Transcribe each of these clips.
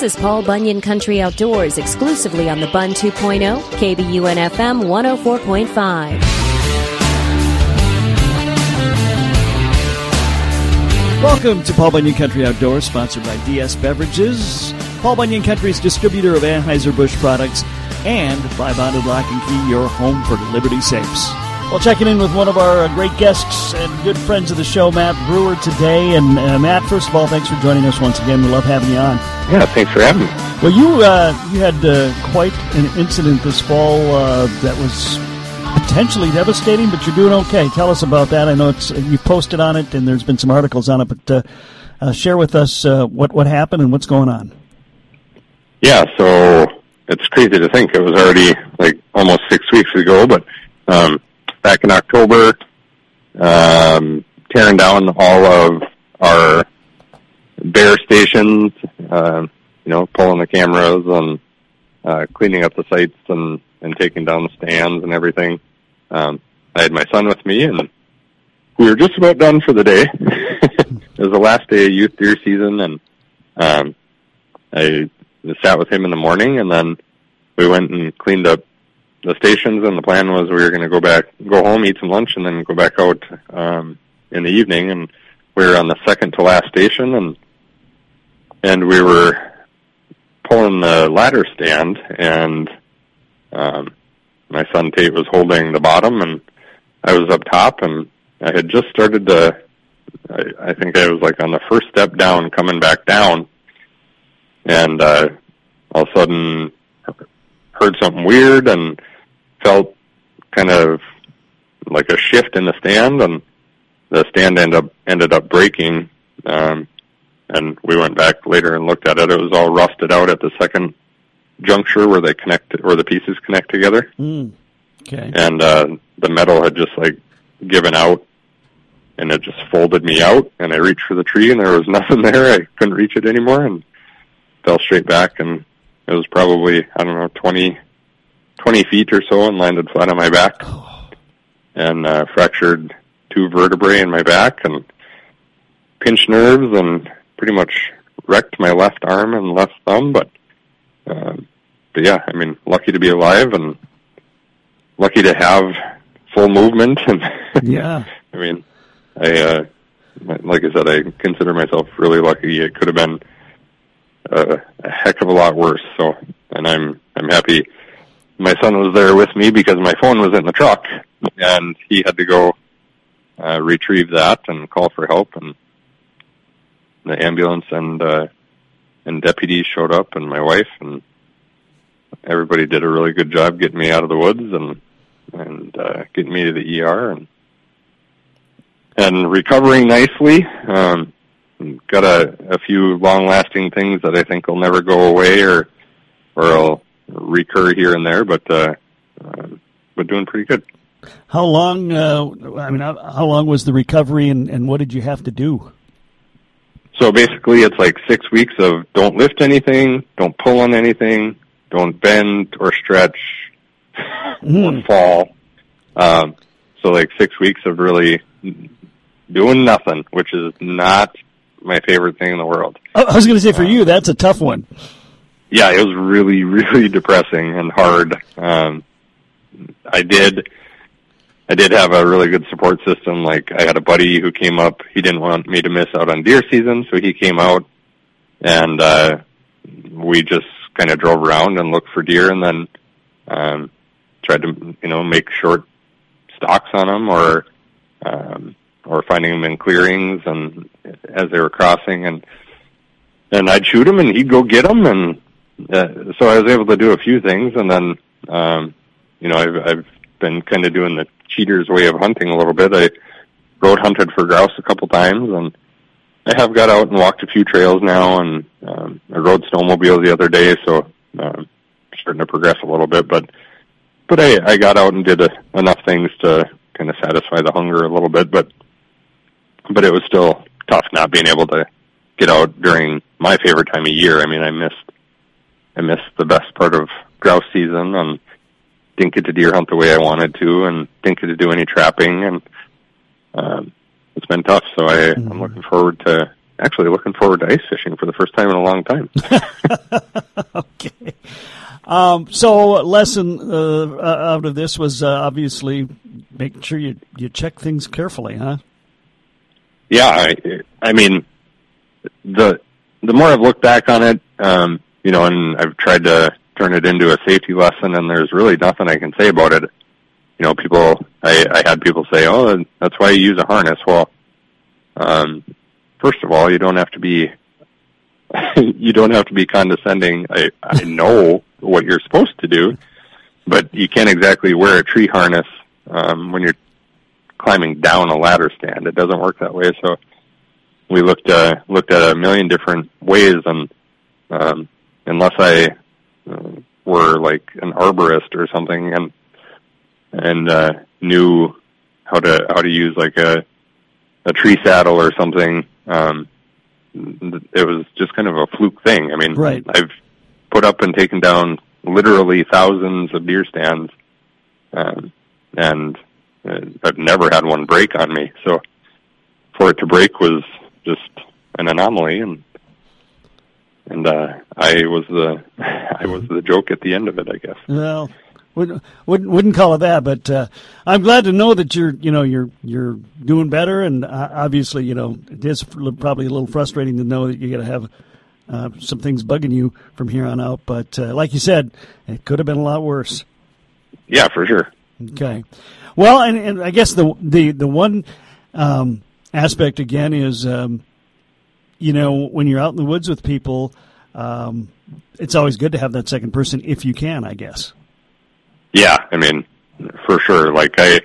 This is Paul Bunyan Country Outdoors exclusively on the Bun 2.0, KBUN FM 104.5. Welcome to Paul Bunyan Country Outdoors, sponsored by DS Beverages. Paul Bunyan Country's distributor of Anheuser-Busch products and by Bonded Lock and Key, your home for Liberty Safes. Well, checking in with one of our great guests and good friends of the show, Matt Breuer, today. And uh, Matt, first of all, thanks for joining us once again. We love having you on. Yeah, thanks for having me. Well, you uh, you had uh, quite an incident this fall uh, that was potentially devastating, but you're doing okay. Tell us about that. I know it's you posted on it, and there's been some articles on it, but uh, share with us what what happened and what's going on. Yeah, so it's crazy to think it was already like almost six weeks ago, but um, back in October, um, tearing down all of our bear stations, uh, you know, pulling the cameras and uh, cleaning up the sites and, and taking down the stands and everything. Um, I had my son with me and we were just about done for the day. it was the last day of youth deer season and um, I sat with him in the morning and then we went and cleaned up the stations, and the plan was we were going to go back, go home, eat some lunch, and then go back out um, in the evening. And we were on the second to last station, and and we were pulling the ladder stand, and um, my son Tate was holding the bottom, and I was up top, and I had just started to. I, I think I was like on the first step down, coming back down, and uh, all of a sudden heard something weird and felt kind of like a shift in the stand, and the stand ended up ended up breaking. Um, and we went back later and looked at it. It was all rusted out at the second juncture where they connect, where the pieces connect together. Mm. Okay. And uh, the metal had just like given out, and it just folded me out. And I reached for the tree, and there was nothing there. I couldn't reach it anymore, and fell straight back. And it was probably I don't know twenty 20 feet or so and landed flat on my back and uh, fractured two vertebrae in my back and pinched nerves and pretty much wrecked my left arm and left thumb. But, um, but yeah, I mean, lucky to be alive and lucky to have full movement. And yeah, I mean, I, uh, like I said, I consider myself really lucky. It could have been a, a heck of a lot worse. So, and I'm, I'm happy my son was there with me because my phone was in the truck, and he had to go uh, retrieve that and call for help. And the ambulance and uh, and deputies showed up, and my wife and everybody did a really good job getting me out of the woods and and uh, getting me to the ER and and recovering nicely. Um, got a, a few long lasting things that I think will never go away or or I'll recur here and there, but uh, uh, but doing pretty good. How long? Uh, I mean, how, how long was the recovery, and, and what did you have to do? So basically, it's like six weeks of don't lift anything, don't pull on anything, don't bend or stretch, mm. or fall. Um, so like six weeks of really doing nothing, which is not my favorite thing in the world. I was going to say for you, that's a tough one yeah, it was really, really depressing and hard. Um, I did, I did have a really good support system. Like I had a buddy who came up. He didn't want me to miss out on deer season, so he came out and, uh, we just kind of drove around and looked for deer and then, um, tried to, you know, make short stalks on them or, um, or finding them in clearings and as they were crossing and, and I'd shoot him and he'd go get them and uh, so I was able to do a few things, and then um, you know I've I've been kind of doing the cheaters way of hunting a little bit. I road hunted for grouse a couple times, and I have got out and walked a few trails now, and um, I rode snowmobile the other day, so um, starting to progress a little bit. But but I I got out and did a, enough things to kind of satisfy the hunger a little bit, but but it was still tough not being able to get out during my favorite time of year. I mean, I missed I missed the best part of grouse season and didn't get to deer hunt the way I wanted to and didn't get to do any trapping and um it's been tough. So I, mm-hmm. I'm looking forward to actually looking forward to ice fishing for the first time in a long time. okay. Um, so, lesson uh, out of this was uh, obviously making sure you you check things carefully, huh? Yeah, I, I mean, the the more I've looked back on it, um, you know, and I've tried to turn it into a safety lesson, and there's really nothing I can say about it. You know, people, I, I had people say, "Oh, that's why you use a harness." Well, um, first of all, you don't have to be you don't have to be condescending. I I know what you're supposed to do, but you can't exactly wear a tree harness um, when you're climbing down a ladder stand. It doesn't work that way. So we looked uh, looked at a million different ways, and um, unless I uh, were like an arborist or something, and and uh, knew how to how to use like a a tree saddle or something, um, it was just kind of a fluke thing. I mean, right. I've put up and taken down literally thousands of deer stands, um, and uh, I've never had one break on me. So for it to break was just an anomaly, and and uh, I was the I was the joke at the end of it, I guess. Well, wouldn't wouldn't, call it that, but uh, I'm glad to know that you're you know you're you're doing better, and uh, obviously you know it is probably a little frustrating to know that you got to have. Uh, some things bugging you from here on out, but uh, like you said, it could have been a lot worse. Yeah, for sure. Okay, well, and, and I guess the the the one um, aspect again is, um, you know, when you're out in the woods with people, um, it's always good to have that second person if you can, I guess. Yeah, I mean, for sure. Like I,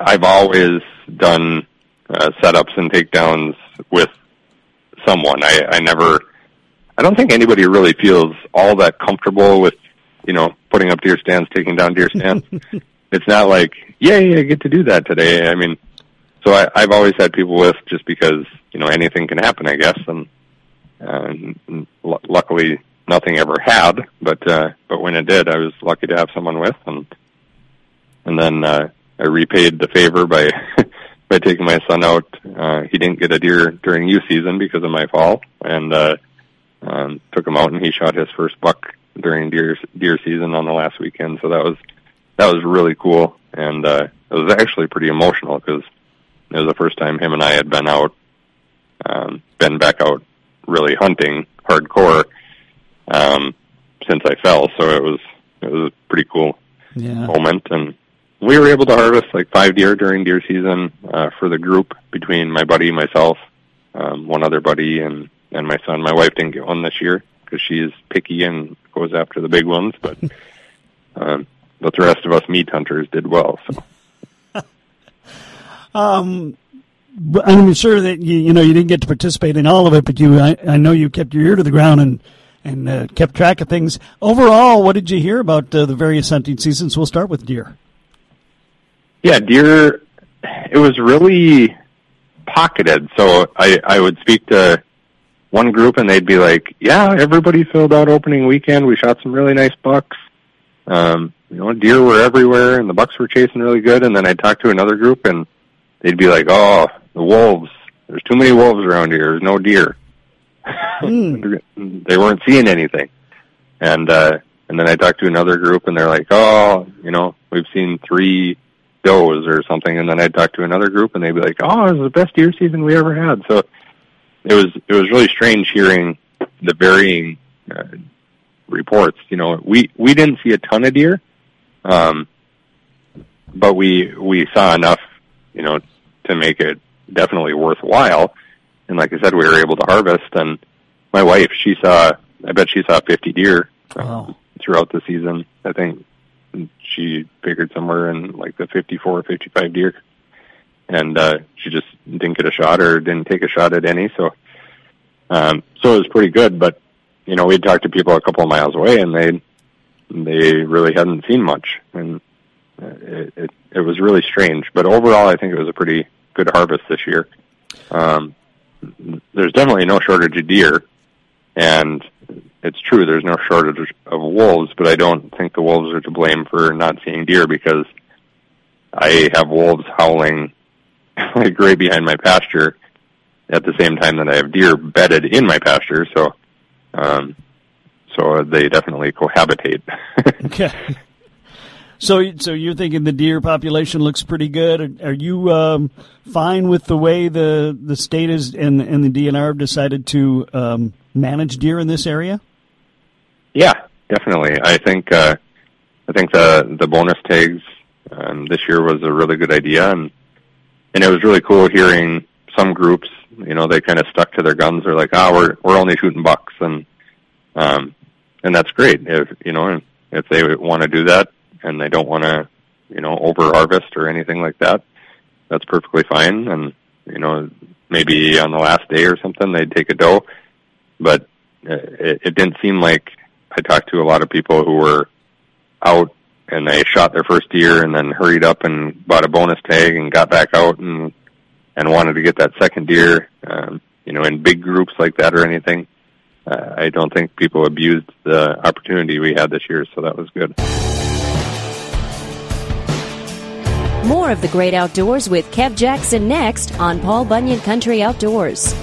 I've always done uh, setups and takedowns with someone. I, I never, I don't think anybody really feels all that comfortable with, you know, putting up deer stands, taking down deer stands. it's not like, yay, I get to do that today. I mean, so I, I've always had people with just because, you know, anything can happen, I guess. And, and l- luckily nothing ever had, but uh, but when it did, I was lucky to have someone with, and and then uh, I repaid the favor by by taking my son out. Uh, he didn't get a deer during youth season because of my fall, and uh, um, took him out, and he shot his first buck during deer deer season on the last weekend. So that was that was really cool, and uh, it was actually pretty emotional because it was the first time him and I had been out, um, been back out really hunting hardcore um, since I fell. So it was it was a pretty cool yeah. moment, and we were able to harvest like five deer during deer season uh, for the group between my buddy, myself, um, one other buddy, and and my son. My wife didn't get one this year because she's picky and goes after the big ones, but. um, but the rest of us meat hunters did well. So, um, I'm sure that you you know you didn't get to participate in all of it, but you I, I know you kept your ear to the ground and and uh, kept track of things. Overall, what did you hear about uh, the various hunting seasons? We'll start with deer. Yeah, deer. It was really pocketed. So I I would speak to one group and they'd be like, "Yeah, everybody filled out opening weekend. We shot some really nice bucks. Um, you know, deer were everywhere and the bucks were chasing really good." And then I'd talk to another group and they'd be like, "Oh, the wolves. There's too many wolves around here. There's no deer." Mm. they weren't seeing anything. And uh and then I talked to another group and they're like, Oh, you know, we've seen three does or something and then I'd talk to another group and they'd be like, Oh, it was the best deer season we ever had. So it was it was really strange hearing the varying uh, reports. You know, we we didn't see a ton of deer, um, but we we saw enough, you know, to make it definitely worthwhile and like I said, we were able to harvest. And my wife, she saw, I bet she saw 50 deer wow. throughout the season. I think she figured somewhere in like the 54 or 55 deer. And, uh, she just didn't get a shot or didn't take a shot at any. So, um, so it was pretty good. But, you know, we'd talked to people a couple of miles away and they, they really hadn't seen much. And it, it, it was really strange. But overall, I think it was a pretty good harvest this year. Um, there's definitely no shortage of deer, and it's true there's no shortage of wolves, but I don't think the wolves are to blame for not seeing deer because I have wolves howling like right behind my pasture, at the same time that I have deer bedded in my pasture. So, um, so they definitely cohabitate. okay. So, so you're thinking the deer population looks pretty good. Are, are you um, fine with the way the the state is and and the DNR have decided to um, manage deer in this area? Yeah, definitely. I think uh, I think the the bonus tags um, this year was a really good idea, and and it was really cool hearing some groups. You know, they kind of stuck to their guns. They're like, "Ah, oh, we're we're only shooting bucks," and um, and that's great. If you know, if they want to do that and they don't want to, you know, over harvest or anything like that, that's perfectly fine. And you know, maybe on the last day or something, they'd take a doe, but uh, it, it didn't seem like I talked to a lot of people who were out and they shot their first deer and then hurried up and bought a bonus tag and got back out and and wanted to get that second deer. Um, you know, in big groups like that or anything. Uh, I don't think people abused the opportunity we had this year, so that was good. More of the great outdoors with Kev Jackson next on Paul Bunyan Country Outdoors.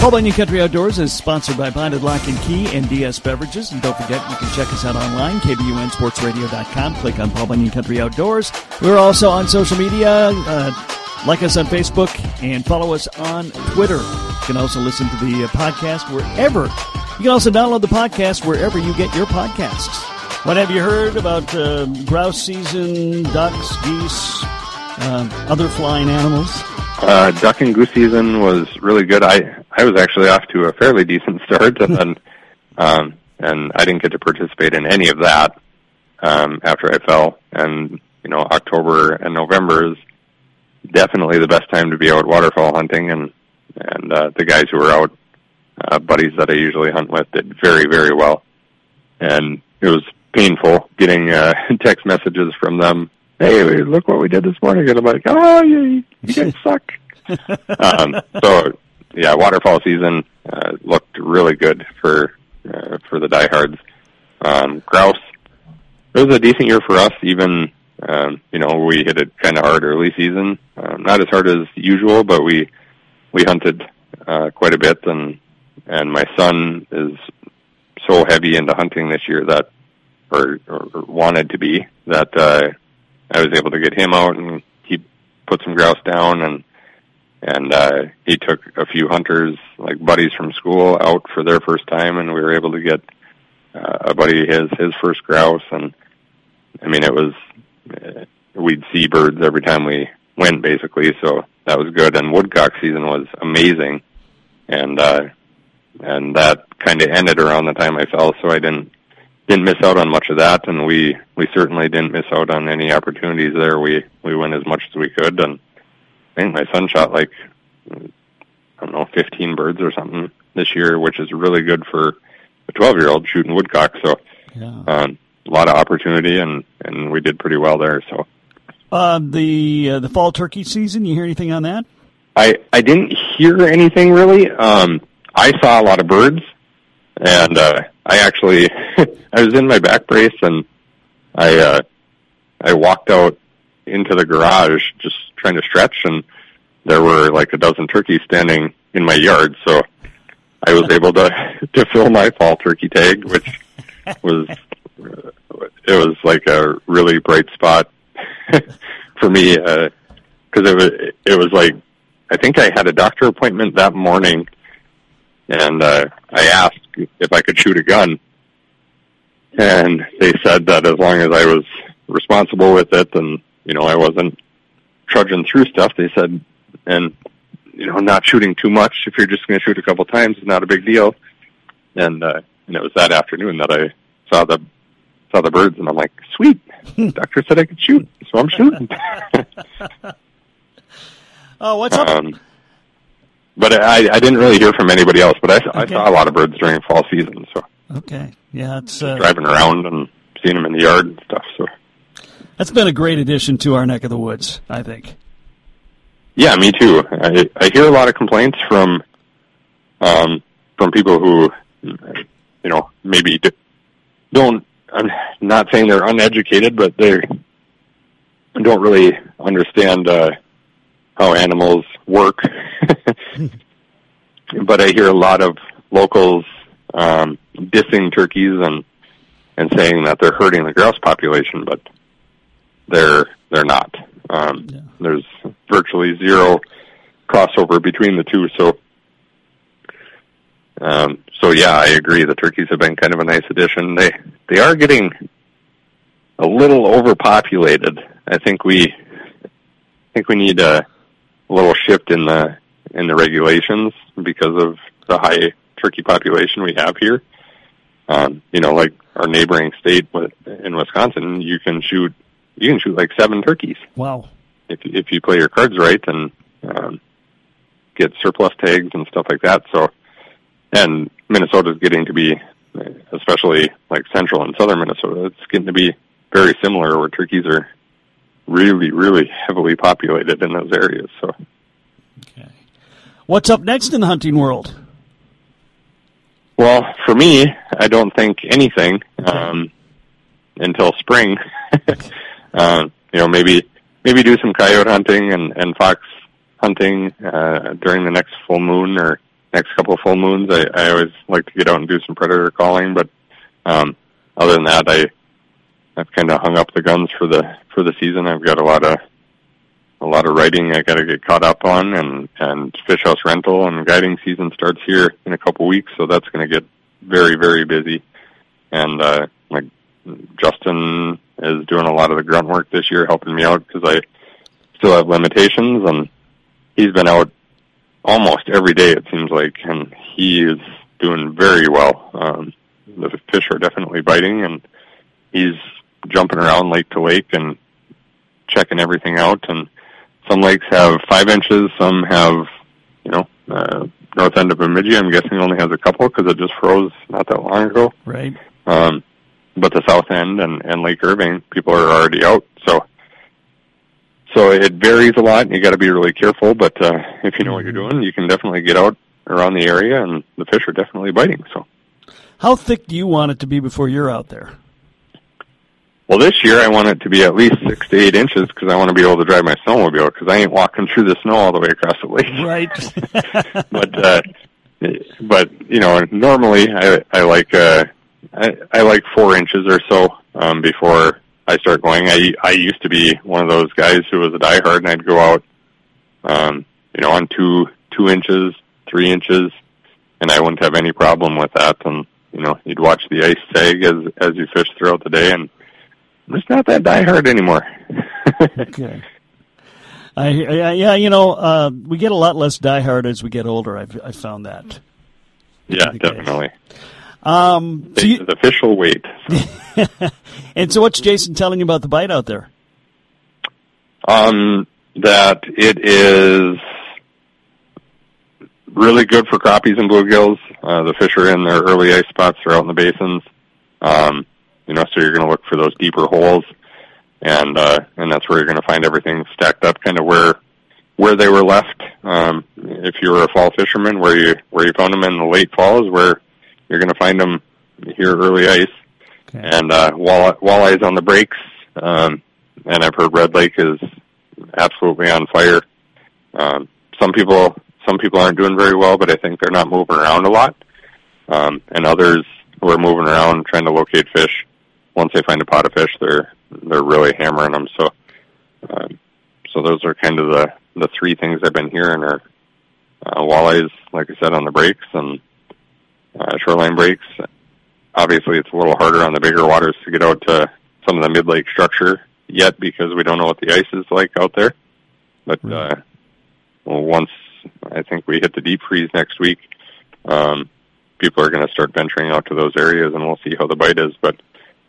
Paul Bunyan Country Outdoors is sponsored by Bonded Lock and Key and DS Beverages. And don't forget, you can check us out online, kbunsportsradio.com. Click on Paul Bunyan Country Outdoors. We're also on social media. Uh, like us on Facebook and follow us on Twitter. You can also listen to the uh, podcast wherever. You can also download the podcast wherever you get your podcasts. What have you heard about uh, grouse season, ducks, geese, uh, other flying animals? Uh, duck and goose season was really good. I I was actually off to a fairly decent start, and then um, and I didn't get to participate in any of that um, after I fell. And you know, October and November is definitely the best time to be out waterfowl hunting, and and uh, the guys who were out, uh, buddies that I usually hunt with, did very very well. And it was painful getting uh, text messages from them hey, look what we did this morning. And I'm like, oh, you, you guys suck. um, so, yeah, waterfowl season uh, looked really good for uh, for the diehards. Um, grouse, it was a decent year for us. Even um, you know we hit it kind of hard early season, um, not as hard as usual, but we we hunted uh, quite a bit, and and my son is so heavy into hunting this year that, or, or wanted to be that uh, I was able to get him out and he put some grouse down and and uh he took a few hunters like buddies from school out for their first time and we were able to get uh, a buddy his his first grouse and I mean it was we'd see birds every time we went basically so that was good and woodcock season was amazing and uh and that kind of ended around the time I fell so I didn't didn't miss out on much of that, and we we certainly didn't miss out on any opportunities there. We we went as much as we could, and I think my son shot like I don't know, 15 birds or something this year, which is really good for a 12 year old shooting woodcock. So, yeah. um, a lot of opportunity, and and we did pretty well there. So, uh, the uh, the fall turkey season. You hear anything on that? I I didn't hear anything really. Um, I saw a lot of birds, and uh, I actually I was in my back brace and I uh I walked out into the garage just trying to stretch and there were like a dozen turkeys standing in my yard so I was able to to fill my fall turkey tag which was it was like a really bright spot for me uh cuz it was it was like I think I had a doctor appointment that morning and uh I asked if I could shoot a gun and they said that as long as I was responsible with it and you know I wasn't trudging through stuff, they said, and you know not shooting too much. If you're just going to shoot a couple times, it's not a big deal. And uh, and it was that afternoon that I saw the saw the birds, and I'm like, sweet. Doctor said I could shoot, so I'm shooting. oh, what's up? Um, but I, I didn't really hear from anybody else. But I, okay. I saw a lot of birds during fall season, so Okay. Yeah, it's uh, driving around and seeing them in the yard and stuff. So that's been a great addition to our neck of the woods, I think. Yeah, me too. I I hear a lot of complaints from um from people who you know, maybe don't. I'm not saying they're uneducated, but they don't really understand uh, how animals work. but I hear a lot of locals um, dissing turkeys and and saying that they're hurting the grouse population, but they're they're not. Um, yeah. There's virtually zero crossover between the two, so um, so yeah, I agree. The turkeys have been kind of a nice addition. They they are getting a little overpopulated. I think we I think we need a, little shift in the in the regulations because of the high turkey population we have here. Um, you know, like our neighboring state in Wisconsin, you can shoot you can shoot like seven turkeys. Wow! If if you play your cards right and um, get surplus tags and stuff like that. So, and Minnesota is getting to be, especially like central and southern Minnesota, it's getting to be very similar where turkeys are really, really heavily populated in those areas. So, okay, what's up next in the hunting world? Well, for me, I don't think anything um, until spring. uh, you know, maybe maybe do some coyote hunting and, and fox hunting uh, during the next full moon or next couple of full moons. I, I always like to get out and do some predator calling, but um, other than that, I I've kind of hung up the guns for the for the season. I've got a lot of a lot of writing I got to get caught up on, and and fish house rental and guiding season starts here in a couple weeks, so that's going to get very very busy. And uh, like Justin is doing a lot of the grunt work this year, helping me out because I still have limitations, and he's been out almost every day it seems like, and he is doing very well. Um, the fish are definitely biting, and he's jumping around lake to lake and checking everything out and some lakes have five inches, some have, you know, uh, north end of Bemidji, I'm guessing only has a couple because it just froze not that long ago. Right. Um, but the south end and, and Lake Irving, people are already out. So, so it varies a lot and you got to be really careful. But, uh, if you know what you're doing, you can definitely get out around the area and the fish are definitely biting. So, how thick do you want it to be before you're out there? Well, this year I want it to be at least six to eight inches because I want to be able to drive my snowmobile because I ain't walking through the snow all the way across the lake. Right. but uh, but you know, normally I I like uh I I like four inches or so um, before I start going. I I used to be one of those guys who was a diehard, and I'd go out, um, you know, on two two inches, three inches, and I wouldn't have any problem with that. And you know, you'd watch the ice sag as as you fish throughout the day, and it's not that diehard anymore. okay. I, I, yeah, you know, uh, we get a lot less diehard as we get older. I've I found that. Yeah, definitely. Um, so you, the official weight. So. and so, what's Jason telling you about the bite out there? Um, that it is really good for crappies and bluegills. Uh, the fish are in their early ice spots. They're out in the basins. Um, you know, so you're going to look for those deeper holes, and uh, and that's where you're going to find everything stacked up, kind of where where they were left. Um, if you were a fall fisherman, where you where you found them in the late fall is where you're going to find them here early ice, okay. and uh, wall walleyes on the breaks. Um, and I've heard Red Lake is absolutely on fire. Um, some people some people aren't doing very well, but I think they're not moving around a lot. Um, and others who are moving around trying to locate fish once they find a pot of fish, they're they're really hammering them. So, um, so those are kind of the the three things I've been hearing are uh, walleyes, like I said, on the breaks and uh, shoreline breaks. Obviously, it's a little harder on the bigger waters to get out to some of the mid lake structure yet because we don't know what the ice is like out there. But uh, well, once I think we hit the deep freeze next week, um, people are going to start venturing out to those areas, and we'll see how the bite is. But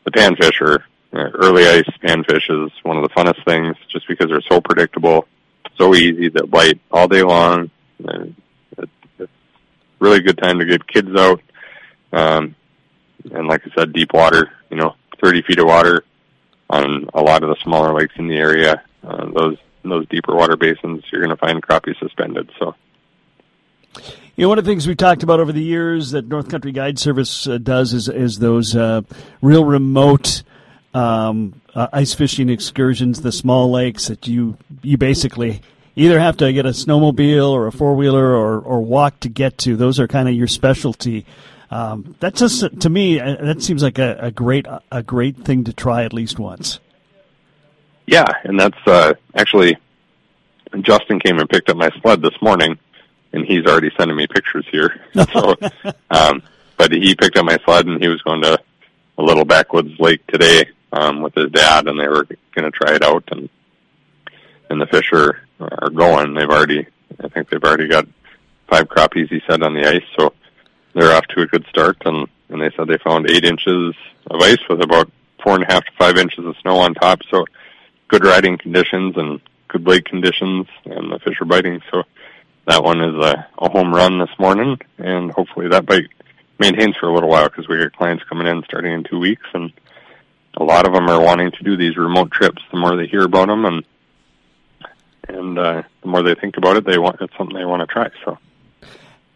the panfish are uh, early ice panfish is one of the funnest things just because they're so predictable, so easy to bite all day long. It's really good time to get kids out. Um, and like I said, deep water, you know, 30 feet of water on a lot of the smaller lakes in the area. Uh, those those deeper water basins, you're going to find crappie suspended. So You know, one of the things we've talked about over the years that North Country Guide Service uh, does is, is those uh, real remote um, uh, ice fishing excursions, the small lakes that you you basically either have to get a snowmobile or a four wheeler or, or walk to get to. Those are kind of your specialty. Um, that just to me uh, that seems like a, a, great a great thing to try at least once. Yeah, and that's uh, actually Justin came and picked up my sled this morning, and he's already sending me pictures here. so, um, but he picked up my sled and he was going to a little backwoods lake today um, with his dad, and they were going to try it out, and and the fish are are going. They've already, I think they've already got five crappies. He said on the ice, so they're off to a good start. And and they said they found eight inches of ice with about four and a half to five inches of snow on top. So good riding conditions and good lake conditions, and the fish are biting. So that one is a, a home run this morning, and hopefully that bite maintains for a little while because we got clients coming in starting in two weeks, and a lot of them are wanting to do these remote trips. The more they hear about them, and and uh, the more they think about it, they want it's something they want to try. So,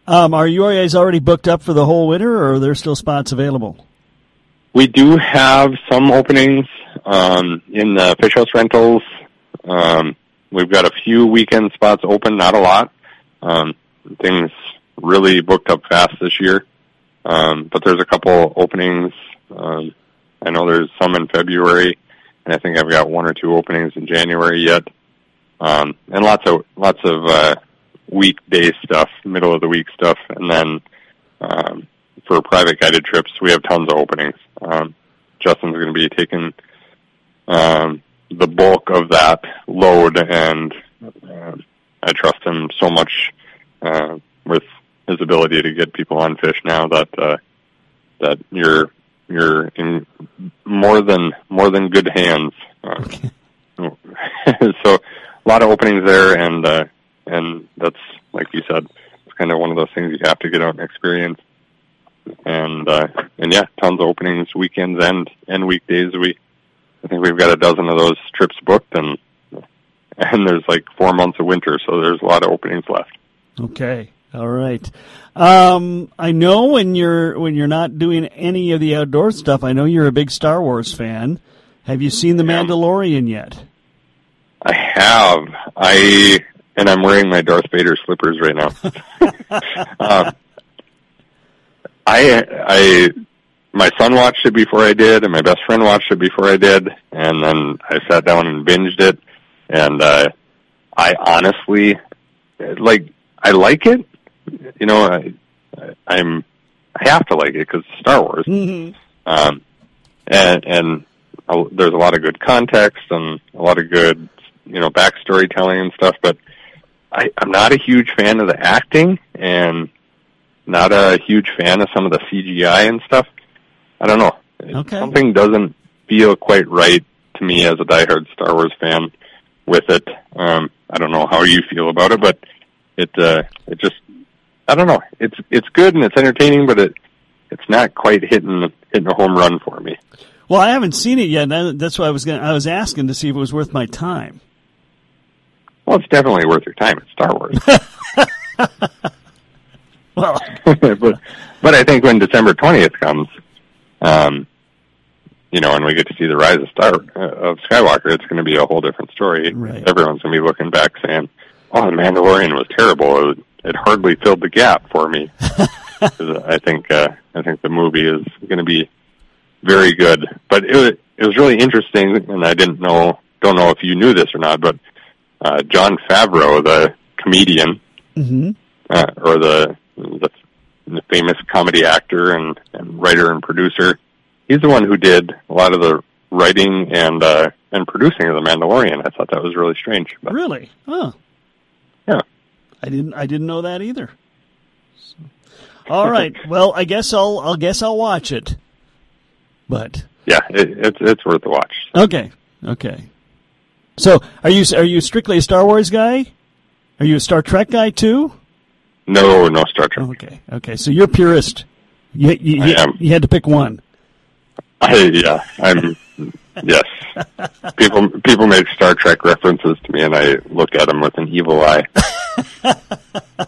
um, are you guys already booked up for the whole winter, or are there still spots available? We do have some openings um, in the fish house rentals. Um, we've got a few weekend spots open, not a lot. Um, things really booked up fast this year, um, but there's a couple openings. Um, I know there's some in February, and I think I've got one or two openings in January yet um, and lots of lots of uh, weekday stuff, middle of the week stuff, and then um, for private guided trips, we have tons of openings. Um, Justin's going to be taking um, the bulk of that load, and uh, I trust him so much uh, with his ability to get people on fish now that uh, that you're you're in more than more than good hands. Uh, okay. so a lot of openings there, and uh, and that's like you said, it's kind of one of those things you have to get out and experience. And uh, and yeah, tons of openings, weekends and and weekdays. We I think we've got a dozen of those trips booked, and and there's like four months of winter, so there's a lot of openings left. Okay. All right. Um, I know when you're when you're not doing any of the outdoor stuff, I know you're a big Star Wars fan. Have you seen The Mandalorian yet? I have. I and I'm wearing my Darth Vader slippers right now. um, I I my son watched it before I did, and my best friend watched it before I did, and then I sat down and binged it. And uh, I honestly like I like it. You know, I, I'm I have to like it because Star Wars. Mm-hmm. Um, and and there's a lot of good context and a lot of good you know backstory telling and stuff. But I, I'm not a huge fan of the acting and not a huge fan of some of the CGI and stuff. I don't know. Okay. Something doesn't feel quite right to me as a diehard Star Wars fan with it. Um, I don't know how you feel about it, but it uh, it just I don't know. It's it's good and it's entertaining, but it it's not quite hitting hitting a home run for me. Well, I haven't seen it yet. That's why I was going I was asking to see if it was worth my time. Well, it's definitely worth your time. It's Star Wars. well, but but I think when December twentieth comes, um, you know, and we get to see the rise of Star uh, of Skywalker, it's going to be a whole different story. Right. Everyone's going to be looking back saying, "Oh, the Mandalorian was terrible. It, it hardly filled the gap for me." I think uh, I think the movie is going to be very good. But it it was really interesting, and I didn't know don't know if you knew this or not, but uh, Jon Favreau, the comedian, mm-hmm. uh, or the, the the famous comedy actor and, and writer and producer. He's the one who did a lot of the writing and uh, and producing of The Mandalorian. I thought that was really strange. But, really? Oh, yeah. I didn't. I didn't know that either. So. All right. well, I guess I'll. I'll guess I'll watch it. But yeah, it, it's it's worth the watch. Okay. Okay. So, are you are you strictly a Star Wars guy? Are you a Star Trek guy too? No, no Star Trek. Okay, okay. So you're purist. You you, you, you had to pick one. I, yeah, I'm. yes, people people make Star Trek references to me, and I look at them with an evil eye.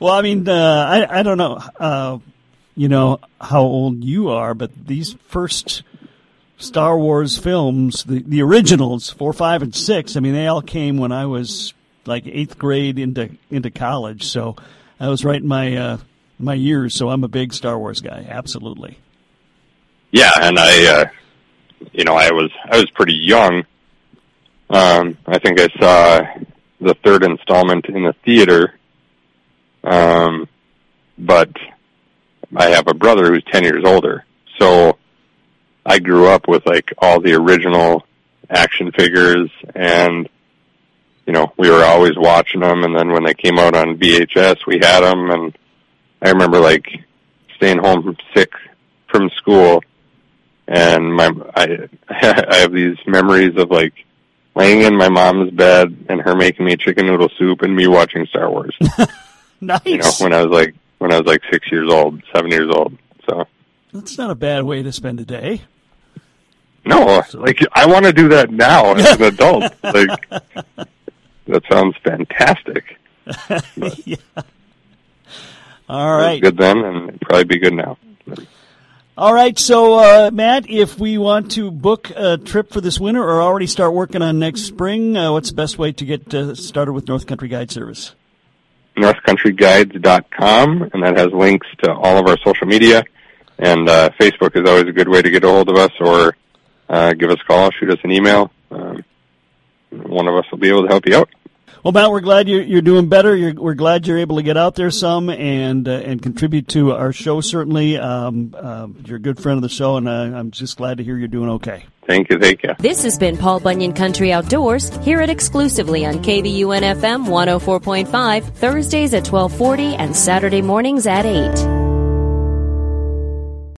Well, I mean, uh, I I don't know, uh, you know how old you are, but these first Star Wars films, the the originals, four, five, and six. I mean, they all came when I was like eighth grade into into college, so I was right in my uh, my years. So I'm a big Star Wars guy, absolutely. Yeah, and I, uh, you know, I was I was pretty young. Um, I think I saw the third installment in the theater. Um, but I have a brother who's ten years older, so I grew up with like all the original action figures, and you know, we were always watching them. And then when they came out on VHS, we had them, and I remember like staying home sick from school and my I I have these memories of like laying in my mom's bed and her making me chicken noodle soup and me watching Star Wars. nice. You know, when I was like when I was like six years old, seven years old. So that's not a bad way to spend a day. No, like I want to do that now as an adult. like that sounds fantastic. yeah. All right. good then, and it'd probably be good now. All right, so uh, Matt, if we want to book a trip for this winter or already start working on next spring, uh, what's the best way to get uh, started with North Country Guide Service? NorthCountryGuides.com, and that has links to all of our social media. And uh, Facebook is always a good way to get a hold of us, or uh, give us a call, shoot us an email. Um, one of us will be able to help you out. Well, Matt, we're glad you're, you're doing better. You're, we're glad you're able to get out there some and uh, and contribute to our show. Certainly, um, uh, you're a good friend of the show, and uh, I'm just glad to hear you're doing okay. Thank you, thank you. This has been Paul Bunyan Country Outdoors. Hear it exclusively on KBUN FM 104.5 Thursdays at 12:40 and Saturday mornings at 8.